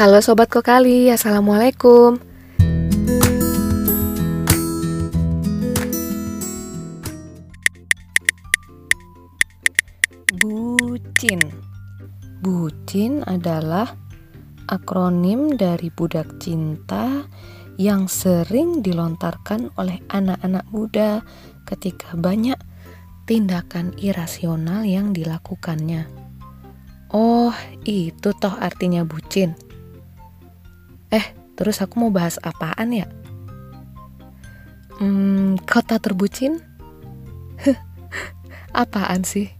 Halo Sobat Kokali, Assalamualaikum Bucin Bucin adalah akronim dari budak cinta yang sering dilontarkan oleh anak-anak muda ketika banyak tindakan irasional yang dilakukannya. Oh, itu toh artinya bucin. Eh, terus aku mau bahas apaan ya? Hmm, kota terbucin? apaan sih?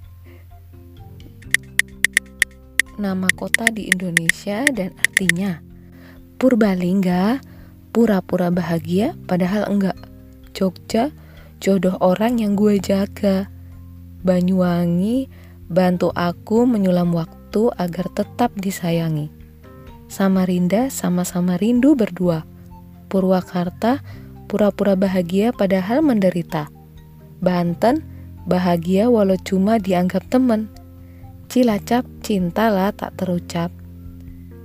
Nama kota di Indonesia dan artinya Purbalingga, pura-pura bahagia padahal enggak. Jogja, jodoh orang yang gue jaga. Banyuwangi, bantu aku menyulam waktu agar tetap disayangi. Samarinda sama-sama rindu berdua. Purwakarta pura-pura bahagia padahal menderita. Banten bahagia walau cuma dianggap temen. Cilacap cinta lah tak terucap.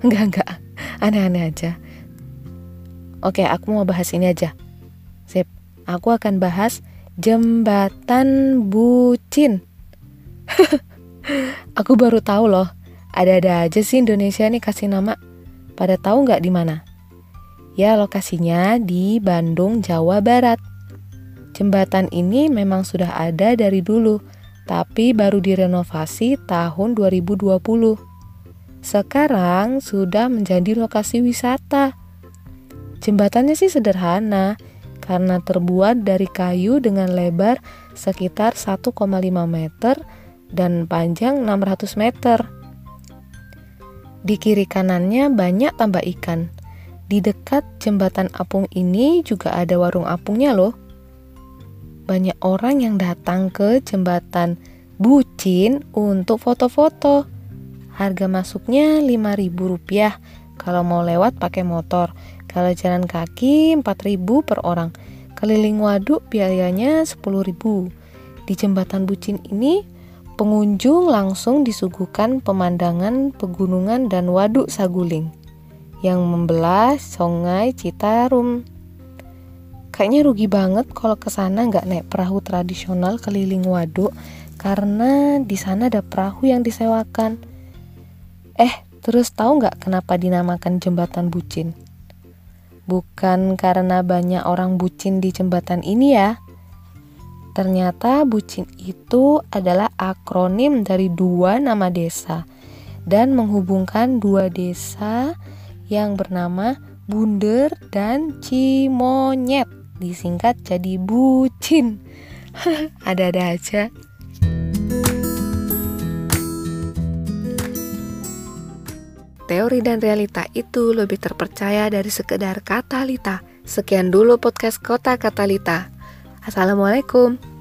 Enggak enggak, aneh-aneh aja. Oke, aku mau bahas ini aja. Sip, aku akan bahas jembatan bucin. aku baru tahu loh, ada-ada aja sih Indonesia nih kasih nama pada tahu nggak di mana? Ya, lokasinya di Bandung, Jawa Barat. Jembatan ini memang sudah ada dari dulu, tapi baru direnovasi tahun 2020. Sekarang sudah menjadi lokasi wisata. Jembatannya sih sederhana, karena terbuat dari kayu dengan lebar sekitar 1,5 meter dan panjang 600 meter. Di kiri kanannya banyak tambah ikan. Di dekat jembatan apung ini juga ada warung apungnya loh. Banyak orang yang datang ke jembatan Bucin untuk foto-foto. Harga masuknya Rp5.000 kalau mau lewat pakai motor. Kalau jalan kaki 4.000 per orang. Keliling waduk biayanya 10.000. Di jembatan Bucin ini pengunjung langsung disuguhkan pemandangan pegunungan dan waduk Saguling yang membelah sungai Citarum. Kayaknya rugi banget kalau ke sana nggak naik perahu tradisional keliling waduk karena di sana ada perahu yang disewakan. Eh, terus tahu nggak kenapa dinamakan jembatan bucin? Bukan karena banyak orang bucin di jembatan ini ya, Ternyata Bucin itu adalah akronim dari dua nama desa dan menghubungkan dua desa yang bernama Bunder dan Cimonyet disingkat jadi Bucin. Ada-ada aja. Teori dan realita itu lebih terpercaya dari sekedar kata lita. Sekian dulu podcast Kota Katalita. Assalamualaikum.